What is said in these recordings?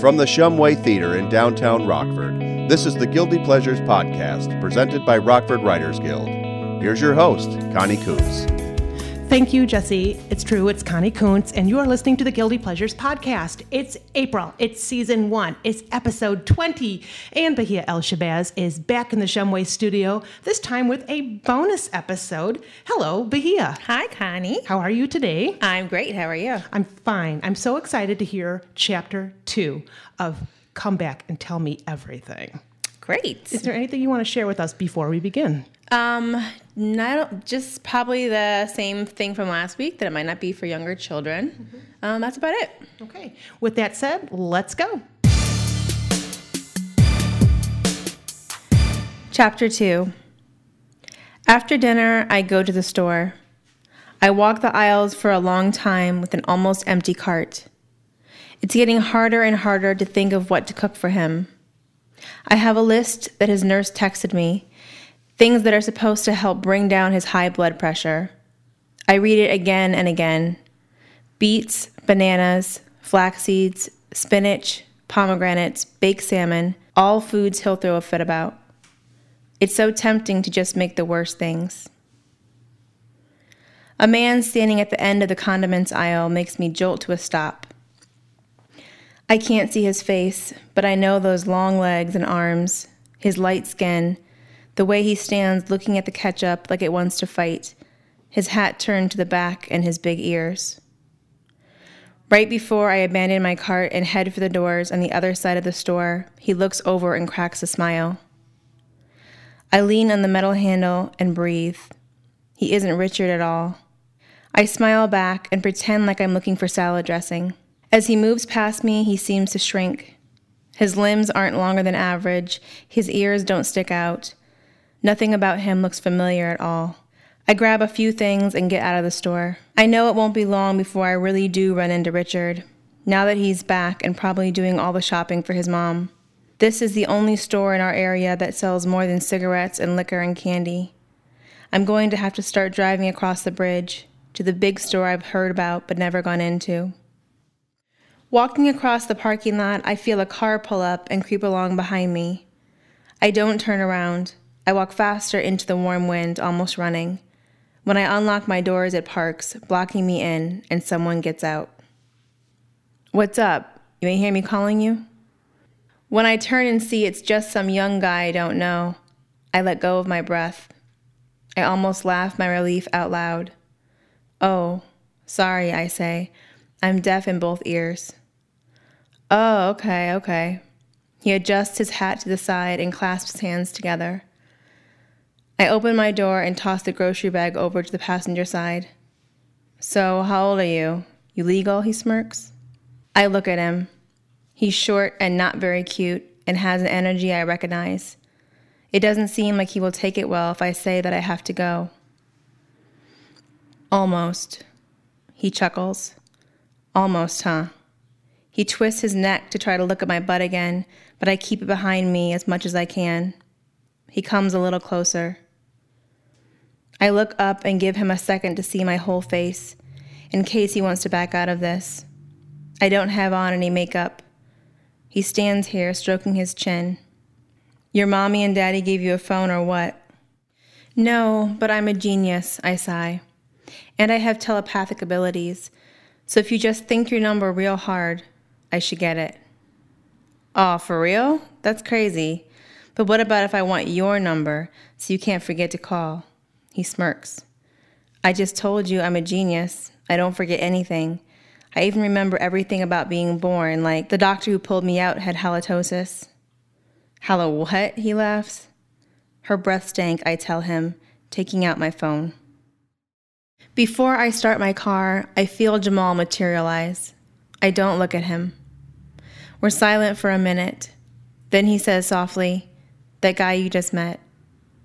From the Shumway Theater in downtown Rockford, this is the Guilty Pleasures Podcast, presented by Rockford Writers Guild. Here's your host, Connie Kuntz. Thank you, Jesse. It's true, it's Connie Kuntz, and you are listening to the Guilty Pleasures podcast. It's April, it's season one, it's episode 20, and Bahia El Shabazz is back in the Shumway studio, this time with a bonus episode. Hello, Bahia. Hi, Connie. How are you today? I'm great. How are you? I'm fine. I'm so excited to hear chapter two of Come Back and Tell Me Everything. Great. Is there anything you want to share with us before we begin? Um, not just probably the same thing from last week that it might not be for younger children. Mm-hmm. Um, that's about it. Okay. With that said, let's go. Chapter 2 After dinner, I go to the store. I walk the aisles for a long time with an almost empty cart. It's getting harder and harder to think of what to cook for him. I have a list that his nurse texted me things that are supposed to help bring down his high blood pressure. I read it again and again beets, bananas, flax seeds, spinach, pomegranates, baked salmon, all foods he'll throw a fit about. It's so tempting to just make the worst things. A man standing at the end of the condiments aisle makes me jolt to a stop. I can't see his face, but I know those long legs and arms, his light skin, the way he stands looking at the ketchup like it wants to fight, his hat turned to the back and his big ears. Right before I abandon my cart and head for the doors on the other side of the store, he looks over and cracks a smile. I lean on the metal handle and breathe. He isn't Richard at all. I smile back and pretend like I'm looking for salad dressing. As he moves past me, he seems to shrink. His limbs aren't longer than average, his ears don't stick out, Nothing about him looks familiar at all. I grab a few things and get out of the store. I know it won't be long before I really do run into Richard, now that he's back and probably doing all the shopping for his mom. This is the only store in our area that sells more than cigarettes and liquor and candy. I'm going to have to start driving across the bridge to the big store I've heard about but never gone into. Walking across the parking lot, I feel a car pull up and creep along behind me. I don't turn around. I walk faster into the warm wind, almost running. When I unlock my doors, it parks, blocking me in, and someone gets out. What's up? You may hear me calling you? When I turn and see it's just some young guy I don't know, I let go of my breath. I almost laugh my relief out loud. Oh, sorry, I say. I'm deaf in both ears. Oh, okay, okay. He adjusts his hat to the side and clasps hands together. I open my door and toss the grocery bag over to the passenger side. So, how old are you? You legal? He smirks. I look at him. He's short and not very cute and has an energy I recognize. It doesn't seem like he will take it well if I say that I have to go. Almost. He chuckles. Almost, huh? He twists his neck to try to look at my butt again, but I keep it behind me as much as I can. He comes a little closer. I look up and give him a second to see my whole face, in case he wants to back out of this. I don't have on any makeup. He stands here, stroking his chin. Your mommy and daddy gave you a phone or what? No, but I'm a genius, I sigh. And I have telepathic abilities, so if you just think your number real hard, I should get it. Oh, for real? That's crazy. But what about if I want your number so you can't forget to call? He smirks. I just told you I'm a genius. I don't forget anything. I even remember everything about being born, like the doctor who pulled me out had halitosis. Hallow what? He laughs. Her breath stank, I tell him, taking out my phone. Before I start my car, I feel Jamal materialize. I don't look at him. We're silent for a minute. Then he says softly, That guy you just met.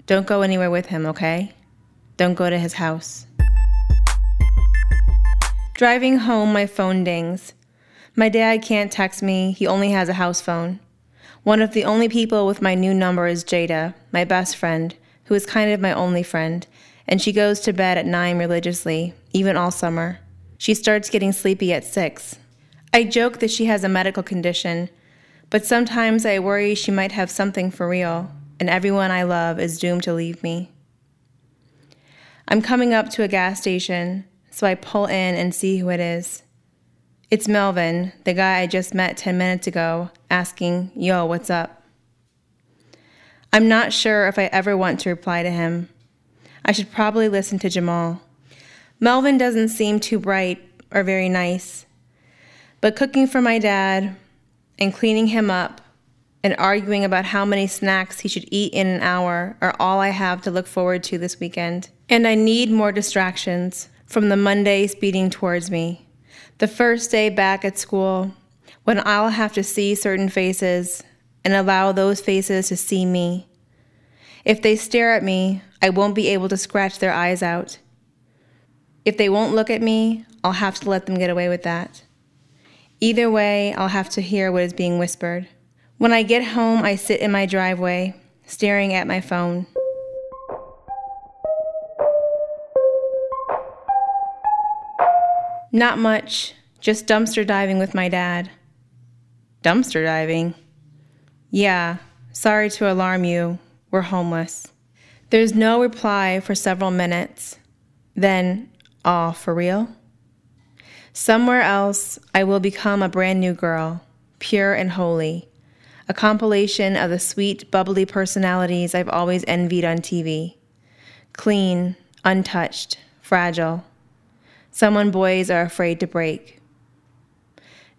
Don't go anywhere with him, okay? Don't go to his house. Driving home, my phone dings. My dad can't text me, he only has a house phone. One of the only people with my new number is Jada, my best friend, who is kind of my only friend, and she goes to bed at 9 religiously, even all summer. She starts getting sleepy at 6. I joke that she has a medical condition, But sometimes I worry she might have something for real, and everyone I love is doomed to leave me. I'm coming up to a gas station, so I pull in and see who it is. It's Melvin, the guy I just met 10 minutes ago, asking, Yo, what's up? I'm not sure if I ever want to reply to him. I should probably listen to Jamal. Melvin doesn't seem too bright or very nice, but cooking for my dad and cleaning him up and arguing about how many snacks he should eat in an hour are all I have to look forward to this weekend. And I need more distractions from the Monday speeding towards me. The first day back at school, when I'll have to see certain faces and allow those faces to see me. If they stare at me, I won't be able to scratch their eyes out. If they won't look at me, I'll have to let them get away with that. Either way, I'll have to hear what is being whispered. When I get home, I sit in my driveway, staring at my phone. Not much, just dumpster diving with my dad. Dumpster diving? Yeah, sorry to alarm you. We're homeless. There's no reply for several minutes. Then, aw, oh, for real? Somewhere else, I will become a brand new girl, pure and holy, a compilation of the sweet, bubbly personalities I've always envied on TV. Clean, untouched, fragile Someone boys are afraid to break.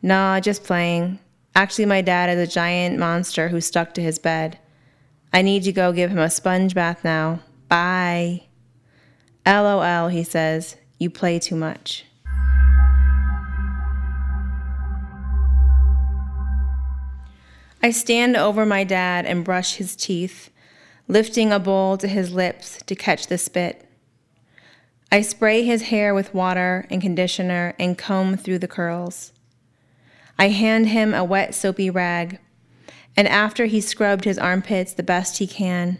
Nah, just playing. Actually, my dad is a giant monster who stuck to his bed. I need to go give him a sponge bath now. Bye. LOL, he says. You play too much. I stand over my dad and brush his teeth, lifting a bowl to his lips to catch the spit. I spray his hair with water and conditioner and comb through the curls. I hand him a wet, soapy rag, and after he's scrubbed his armpits the best he can,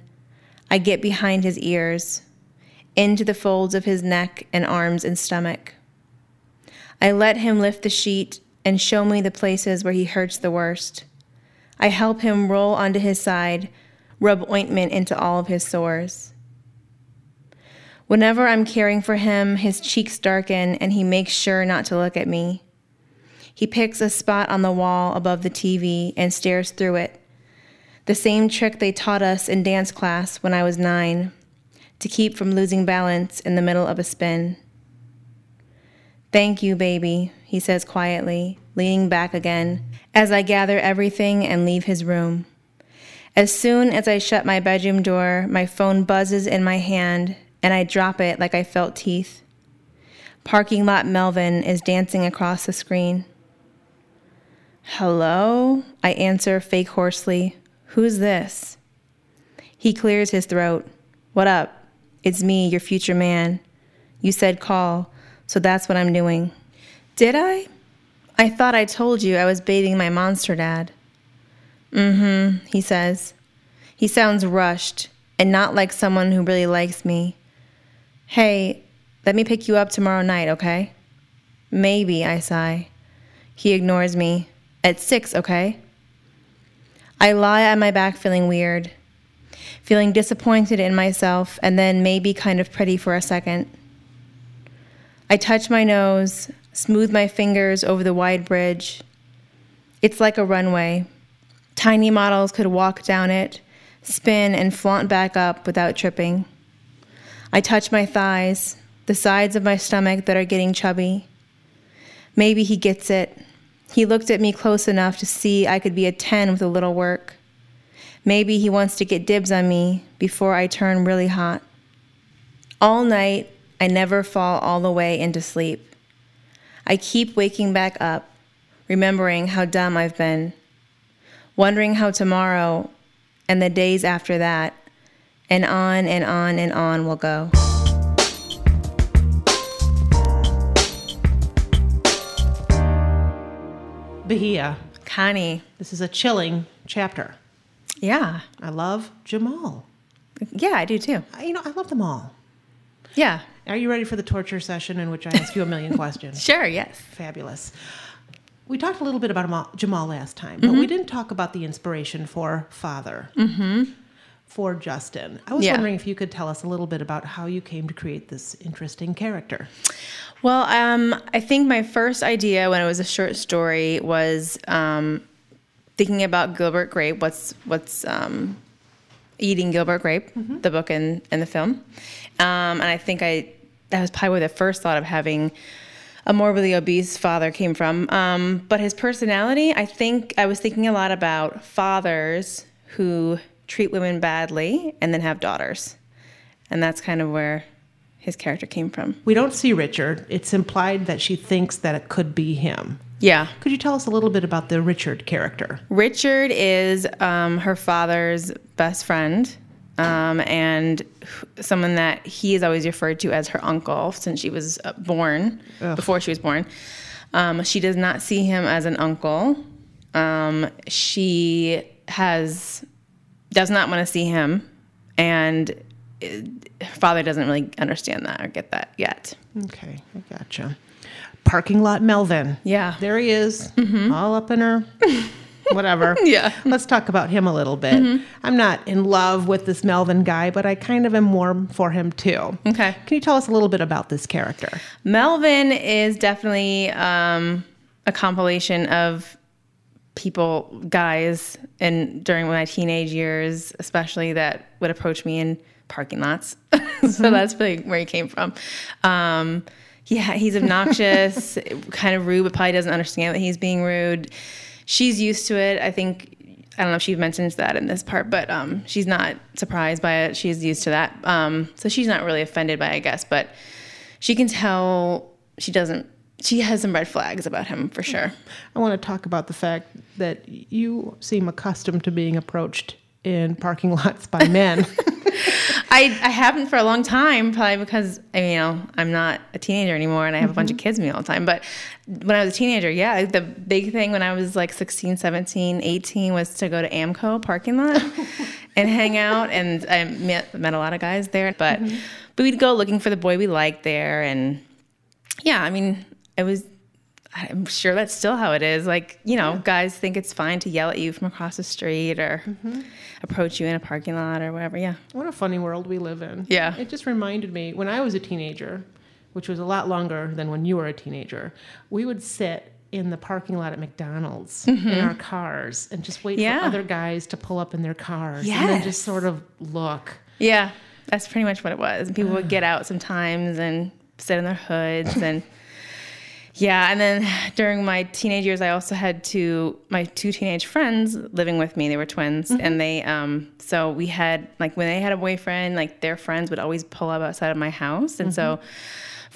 I get behind his ears, into the folds of his neck and arms and stomach. I let him lift the sheet and show me the places where he hurts the worst. I help him roll onto his side, rub ointment into all of his sores. Whenever I'm caring for him, his cheeks darken and he makes sure not to look at me. He picks a spot on the wall above the TV and stares through it. The same trick they taught us in dance class when I was nine to keep from losing balance in the middle of a spin. Thank you, baby, he says quietly, leaning back again as I gather everything and leave his room. As soon as I shut my bedroom door, my phone buzzes in my hand and I drop it like I felt teeth. Parking lot Melvin is dancing across the screen. Hello? I answer fake hoarsely. Who's this? He clears his throat. What up? It's me, your future man. You said call, so that's what I'm doing. Did I? I thought I told you I was bathing my monster dad. Mm hmm, he says. He sounds rushed and not like someone who really likes me. Hey, let me pick you up tomorrow night, okay? Maybe, I sigh. He ignores me. At six, okay? I lie on my back feeling weird, feeling disappointed in myself, and then maybe kind of pretty for a second. I touch my nose, smooth my fingers over the wide bridge. It's like a runway. Tiny models could walk down it, spin, and flaunt back up without tripping. I touch my thighs, the sides of my stomach that are getting chubby. Maybe he gets it. He looked at me close enough to see I could be a 10 with a little work. Maybe he wants to get dibs on me before I turn really hot. All night, I never fall all the way into sleep. I keep waking back up, remembering how dumb I've been, wondering how tomorrow and the days after that and on and on and on we'll go. Bahia. Connie. This is a chilling chapter. Yeah. I love Jamal. Yeah, I do too. You know, I love them all. Yeah. Are you ready for the torture session in which I ask you a million questions? Sure, yes. Fabulous. we talked a little bit about Jamal- last time, but Mm-hmm. we didn't talk about the inspiration for father for Justin. I was Yeah. wondering if you could tell us a little bit about how you came to create this interesting character. Well, um, I think my first idea when it was a short story was um, thinking about Gilbert Grape. What's what's um, eating Gilbert Grape, the book and, and the film, um, and I think I that was probably where the first thought of having a morbidly obese father came from. Um, but his personality, I think I was thinking a lot about fathers who treat women badly and then have daughters, and that's kind of where his character came from. We don't see Richard. It's implied that she thinks that it could be him. Yeah. Could you tell us a little bit about the Richard character? Richard is um, her father's best friend um, and someone that he is always referred to as her uncle since she was uh, born, before she was born. Um, she does not see him as an uncle. Um, she has does not want to see him, and uh, her father doesn't really understand that or get that yet. Okay, I gotcha. Parking lot Melvin. Yeah. Mm-hmm. There he is, all up in her whatever. Yeah. Mm-hmm. Let's talk about him a little bit. I'm not in love with this Melvin guy, but I kind of am warm for him too. Okay. Can you tell us a little bit about this character? Melvin is definitely um, a compilation of people, guys, and during my teenage years, especially that would approach me in parking lots. so that's really where he came from. Um, yeah, he's obnoxious, kind of rude, but probably doesn't understand that he's being rude. She's used to it. I think. I don't know if she mentions that in this part, but um, she's not surprised by it. She's used to that, um, so she's not really offended by, it, I guess. But she can tell she doesn't. She has some red flags about him for sure. I want to talk about the fact that you seem accustomed to being approached in parking lots by men. I, I haven't for a long time, probably because I mean, you know I'm not a teenager anymore, and I have a bunch of mm-hmm. kids with me all the time. But when I was a teenager, yeah, the big thing when I was like 16, 17, 18 was to go to Amco parking lot and hang out, and I met, met a lot of guys there. But mm-hmm. but we'd go looking for the boy we liked there, and yeah, I mean, it was. I'm sure that's still how it is. Like, you know, guys think it's fine to yell at you from across the street or approach you in a parking lot or whatever. Yeah. what a funny world we live in. Yeah. It just reminded me when I was a teenager, which was a lot longer than when you were a teenager, we would sit in the parking lot at McDonald's in our cars and just wait Mm-hmm. Yeah. for other guys to pull up in their cars and then just sort of look. Yeah, that's pretty much what it was. And people would get out sometimes and sit in their hoods and yeah, and then during my teenage years I also had two my two teenage friends living with me. They were twins and they um so we had like when they had a boyfriend, like their friends would always pull up outside of my house. And so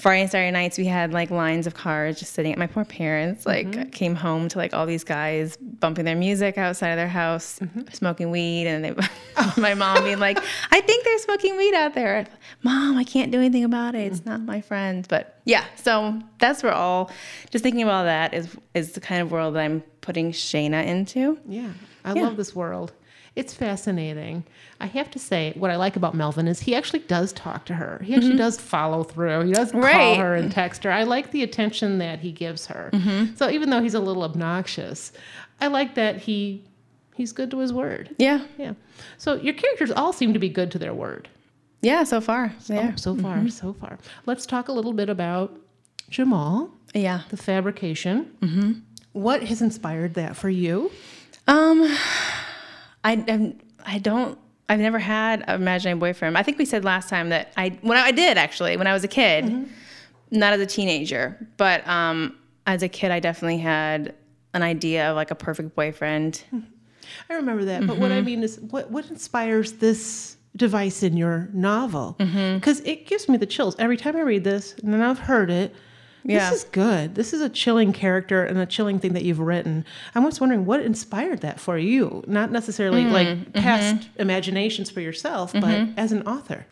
Friday and Saturday nights we had like lines of cars just sitting at my poor parents. Like I came home to like all these guys bumping their music outside of their house, mm-hmm. smoking weed, and they oh. my mom being like, "I think they're smoking weed out there." Mom, I can't do anything about it. It's mm-hmm. not my friends. But yeah, so that's where all just thinking about that is is the kind of world that I'm putting Shayna into. Yeah, I Yeah. love this world. It's fascinating. I have to say, what I like about Melvin is he actually does talk to her. He actually does follow through. He does call Mm-hmm. Her and text her. I like the attention that he gives her. Mm-hmm. So even though he's a little obnoxious, I like that he he's good to his word. Yeah, Yeah. So your characters all seem to be good to their word. yeah. So far, yeah, Oh, so far, Mm-hmm. so far. Let's talk a little bit about Jamal, yeah. the fabrication. Mm-hmm. What has inspired that for you? Um, I I'm, I don't. I've never had an imaginary boyfriend. I think we said last time that I when I, I did actually when I was a kid, not as a teenager, but um, as a kid, I definitely had an idea of like a perfect boyfriend. I remember that, but what I Mm-hmm. mean is, what what inspires this device in your novel? Mm-hmm. Because it gives me the chills every time I read this, and then I've heard it. Yeah. This is good. This is a chilling character and a chilling thing that you've written. I'm just wondering what inspired that for you, not necessarily Mm-hmm. like past imaginations for yourself, but as an author.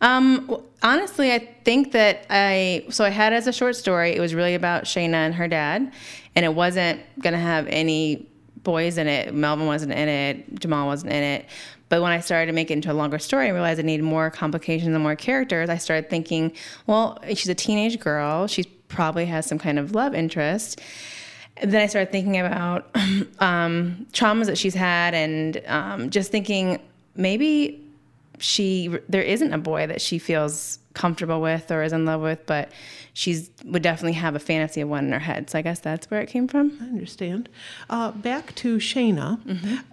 Um, honestly, I think that I so I had as a short story. It was really about Shayna and her dad, and it wasn't gonna have any boys in it. Melvin wasn't in it. Jamal wasn't in it. But when I started to make it into a longer story, I realized I needed more complications and more characters. I started thinking, well, she's a teenage girl. She probably has some kind of love interest. And then I started thinking about um, traumas that she's had, and um, just thinking maybe she there isn't a boy that she feels comfortable with or is in love with, but she's would definitely have a fantasy of one in her head. So I guess that's where it came from. I understand. Uh, back to Shayna,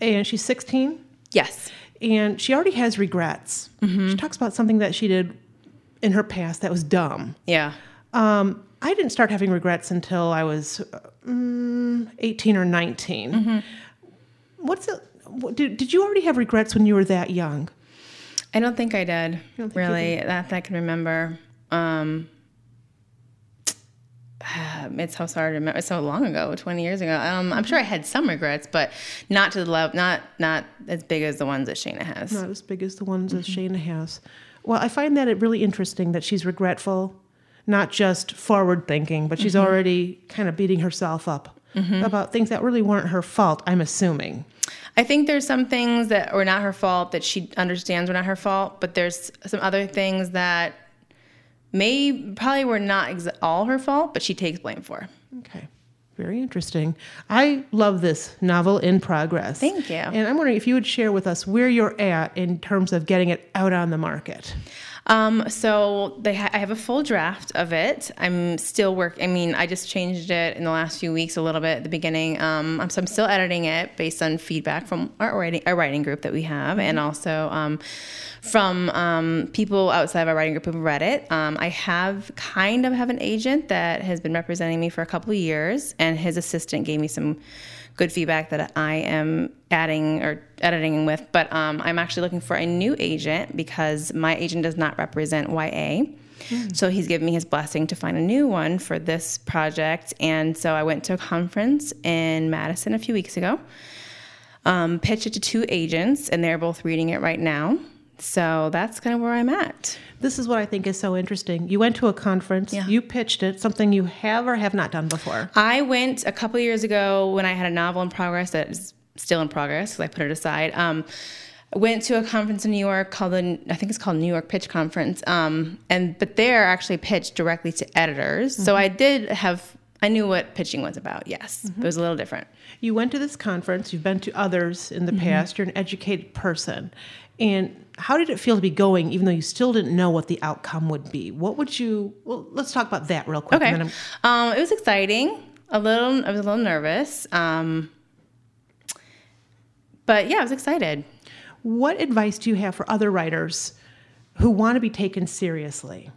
and she's 16, Yes. and she already has regrets. She talks about something that she did in her past that was dumb. Yeah. Um, I didn't start having regrets until I was mm, 18 or 19. What's it? What, did, did you already have regrets when you were that young? I don't think I did. think really, that, that I can remember. Um, it's so hard to remember. It's so long ago, twenty years ago. Um, I'm sure I had some regrets, but not to the level, not not as big as the ones that Shayna has. Not as big as the ones that Shayna has. Well, I find that it really interesting that she's regretful, not just forward thinking, but she's already kind of beating herself up about things that really weren't her fault, I'm assuming. I think there's some things that were not her fault that she understands were not her fault, but there's some other things that may probably were not ex- all her fault, but she takes blame for. Okay. Very interesting. I love this novel in progress. Thank you. And I'm wondering if you would share with us where you're at in terms of getting it out on the market. Um, so they ha- I have a full draft of it. I'm still work. I mean, I just changed it in the last few weeks a little bit at the beginning. Um, I'm- so I'm still editing it based on feedback from our writing, our writing group that we have, and also um, from um, people outside of our writing group who've read it. Um, I have kind of have an agent that has been representing me for a couple of years, and his assistant gave me some good feedback that I am adding or editing with. But um, I'm actually looking for a new agent because my agent does not represent YA. So he's given me his blessing to find a new one for this project. And so I went to a conference in Madison a few weeks ago, um, pitched it to two agents, and they're both reading it right now. So that's kind of where I'm at. This is what I think is so interesting. You went to a conference, Yeah. you pitched it, something you have or have not done before. I went a couple years ago when I had a novel in progress that is still in progress because I put it aside. Um, I went to a conference in New York called the I think it's called New York Pitch Conference, um, and but there actually pitched directly to editors. So I did have I knew what pitching was about. Yes, but it was a little different. You went to this conference, you've been to others in the past, you're an educated person. And how did it feel to be going, even though you still didn't know what the outcome would be? What would you, well, let's talk about that real quick. Okay, and then I'm- um, it was exciting. A little, I was a little nervous, um, but yeah, I was excited. what advice do you have for other writers who want to be taken seriously?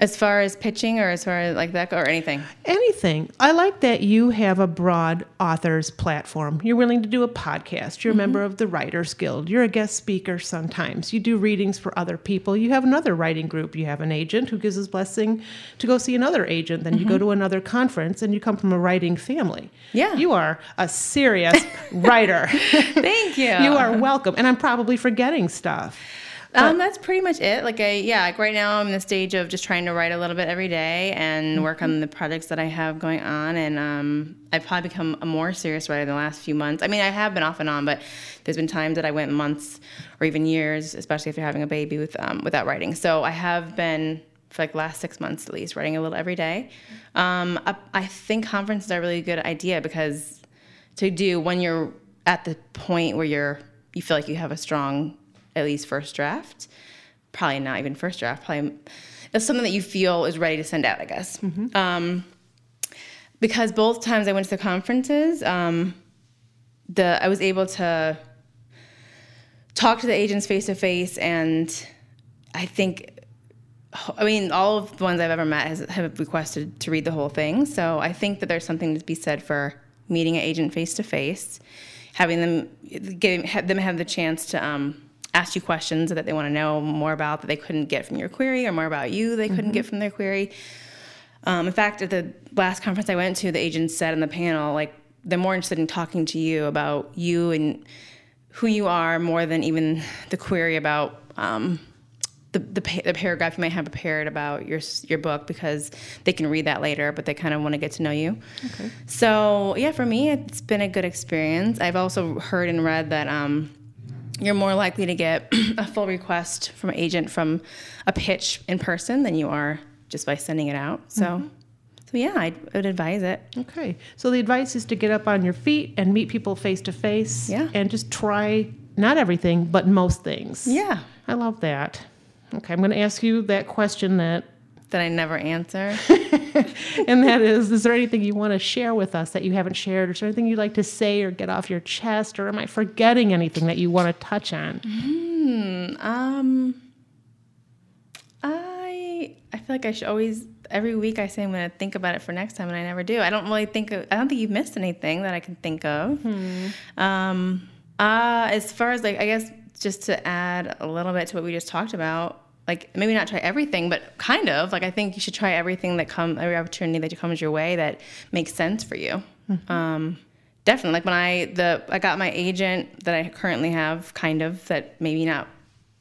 As far as pitching, or as far as like that, or anything. Anything. I like that you have a broad authors platform. You're willing to do a podcast. You're a mm-hmm. member of the Writers Guild. You're a guest speaker sometimes. You do readings for other people. You have another writing group. You have an agent who gives his blessing to go see another agent. Then you go mm-hmm. to another conference and you come from a writing family. Yeah. You are a serious writer. Thank you. you are welcome. And I'm probably forgetting stuff. Um, that's pretty much it. Like I, yeah, like right now I'm in the stage of just trying to write a little bit every day and work on the projects that I have going on. And um, I've probably become a more serious writer in the last few months. I mean, I have been off and on, but there's been times that I went months or even years, especially if you're having a baby with um, without writing. So I have been for like last six months at least writing a little every day. Um, I, I think conferences are a really good idea because to do when you're at the point where you're you feel like you have a strong at least first draft. Probably not even first draft probably it's something that you feel is ready to send out i guess. Um, because both times i went to the conferences um, the i was able to talk to the agents face to face and i think I mean, all of the ones I've ever met has, have requested to read the whole thing. So I think that there's something to be said for meeting an agent face to face, having them have them have the chance to um, ask you questions that they want to know more about that they couldn't get from your query, or more about you they couldn't get from their query. Um, in fact, at the last conference I went to, the agents said in the panel, like they're more interested in talking to you about you and who you are more than even the query about. Um, the, the, pa- the paragraph you might have prepared about your your book because they can read that later, but they kind of want to get to know you. Okay. So yeah, for me, it's been a good experience. I've also heard and read that um, you're more likely to get a full request from an agent from a pitch in person than you are just by sending it out. So mm-hmm. So yeah, I would advise it. Okay. So the advice is to get up on your feet and meet people face to face. Yeah. And just try not everything, but most things. Yeah. I love that. Okay. I'm going to ask you that question that, That I never answer. and that is, is there anything you want to share with us that you haven't shared? Or is there anything you'd like to say or get off your chest? Or am I forgetting anything that you want to touch on? Um, I I feel like I should always every week I say I'm going to think about it for next time, and I never do. I don't really think of, I don't think you've missed anything that I can think of. Um, uh, as far as like I guess just to add a little bit to what we just talked about. Like maybe not try everything, but kind of like I think you should try everything that come every opportunity that comes your way that makes sense for you. Um, definitely like when I the I got my agent that I currently have, kind of that maybe not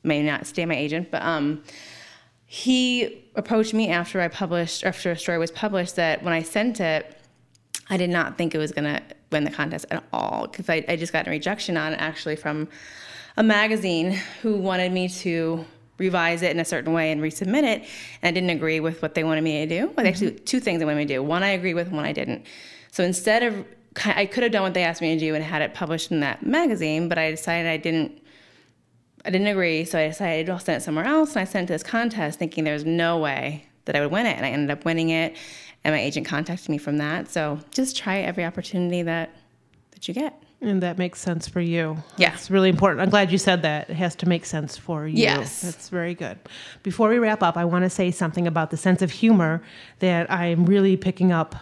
may not stay my agent, but um, he approached me after I published after a story was published that when I sent it, I did not think it was gonna win the contest at all because I, I just got a rejection on it actually from a magazine who wanted me to revise it in a certain way and resubmit it, and I didn't agree with what they wanted me to do. Well, actually, two things they wanted me to do. One I agreed with, one I didn't. So instead of I could have done what they asked me to do and had it published in that magazine, but I decided I didn't I didn't agree, so I decided I'll send it somewhere else. And I sent it to this contest thinking there was no way that I would win it. And I ended up winning it. And my agent contacted me from that. So just try every opportunity that that you get. And that makes sense for you. Yeah. It's really important. I'm glad you said that. It has to make sense for you. Yes. That's very good. Before we wrap up, I want to say something about the sense of humor that I'm really picking up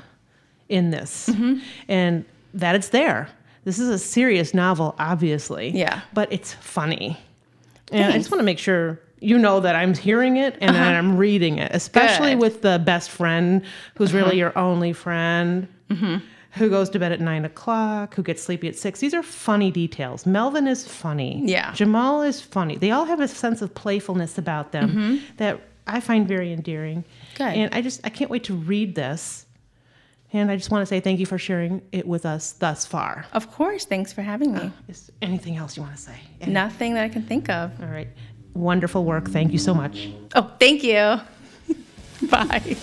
in this. Mm-hmm. And that it's there. This is a serious novel, obviously. Yeah. But it's funny. And I just want to make sure you know that I'm hearing it and that I'm reading it, especially Uh-huh. Good. with the best friend who's Uh-huh. really your only friend. Mm-hmm. Who goes to bed at nine o'clock? Who gets sleepy at six? These are funny details. Melvin is funny. Yeah. Jamal is funny. They all have a sense of playfulness about them that I find very endearing. Mm-hmm. Good. And I just I can't wait to read this. And I just want to say thank you for sharing it with us thus far. Of course. Thanks for having me. Is anything else you want to say? Nothing that I can think of. All right. Wonderful work. Thank you so much. Oh, thank you. Bye.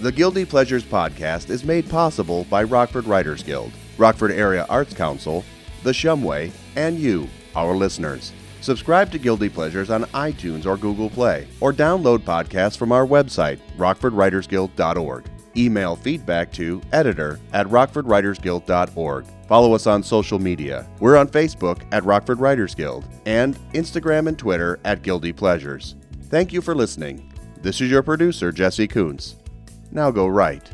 The Guilty Pleasures podcast is made possible by Rockford Writers Guild, Rockford Area Arts Council, The Shumway, and you, our listeners. Subscribe to Guilty Pleasures on iTunes or Google Play, or download podcasts from our website, rockfordwritersguild.org. Email feedback to editor at rockfordwritersguild.org. Follow us on social media. We're on Facebook at Rockford Writers Guild and Instagram and Twitter at Guilty Pleasures. Thank you for listening. This is your producer, Jesse Kuntz. Now go write.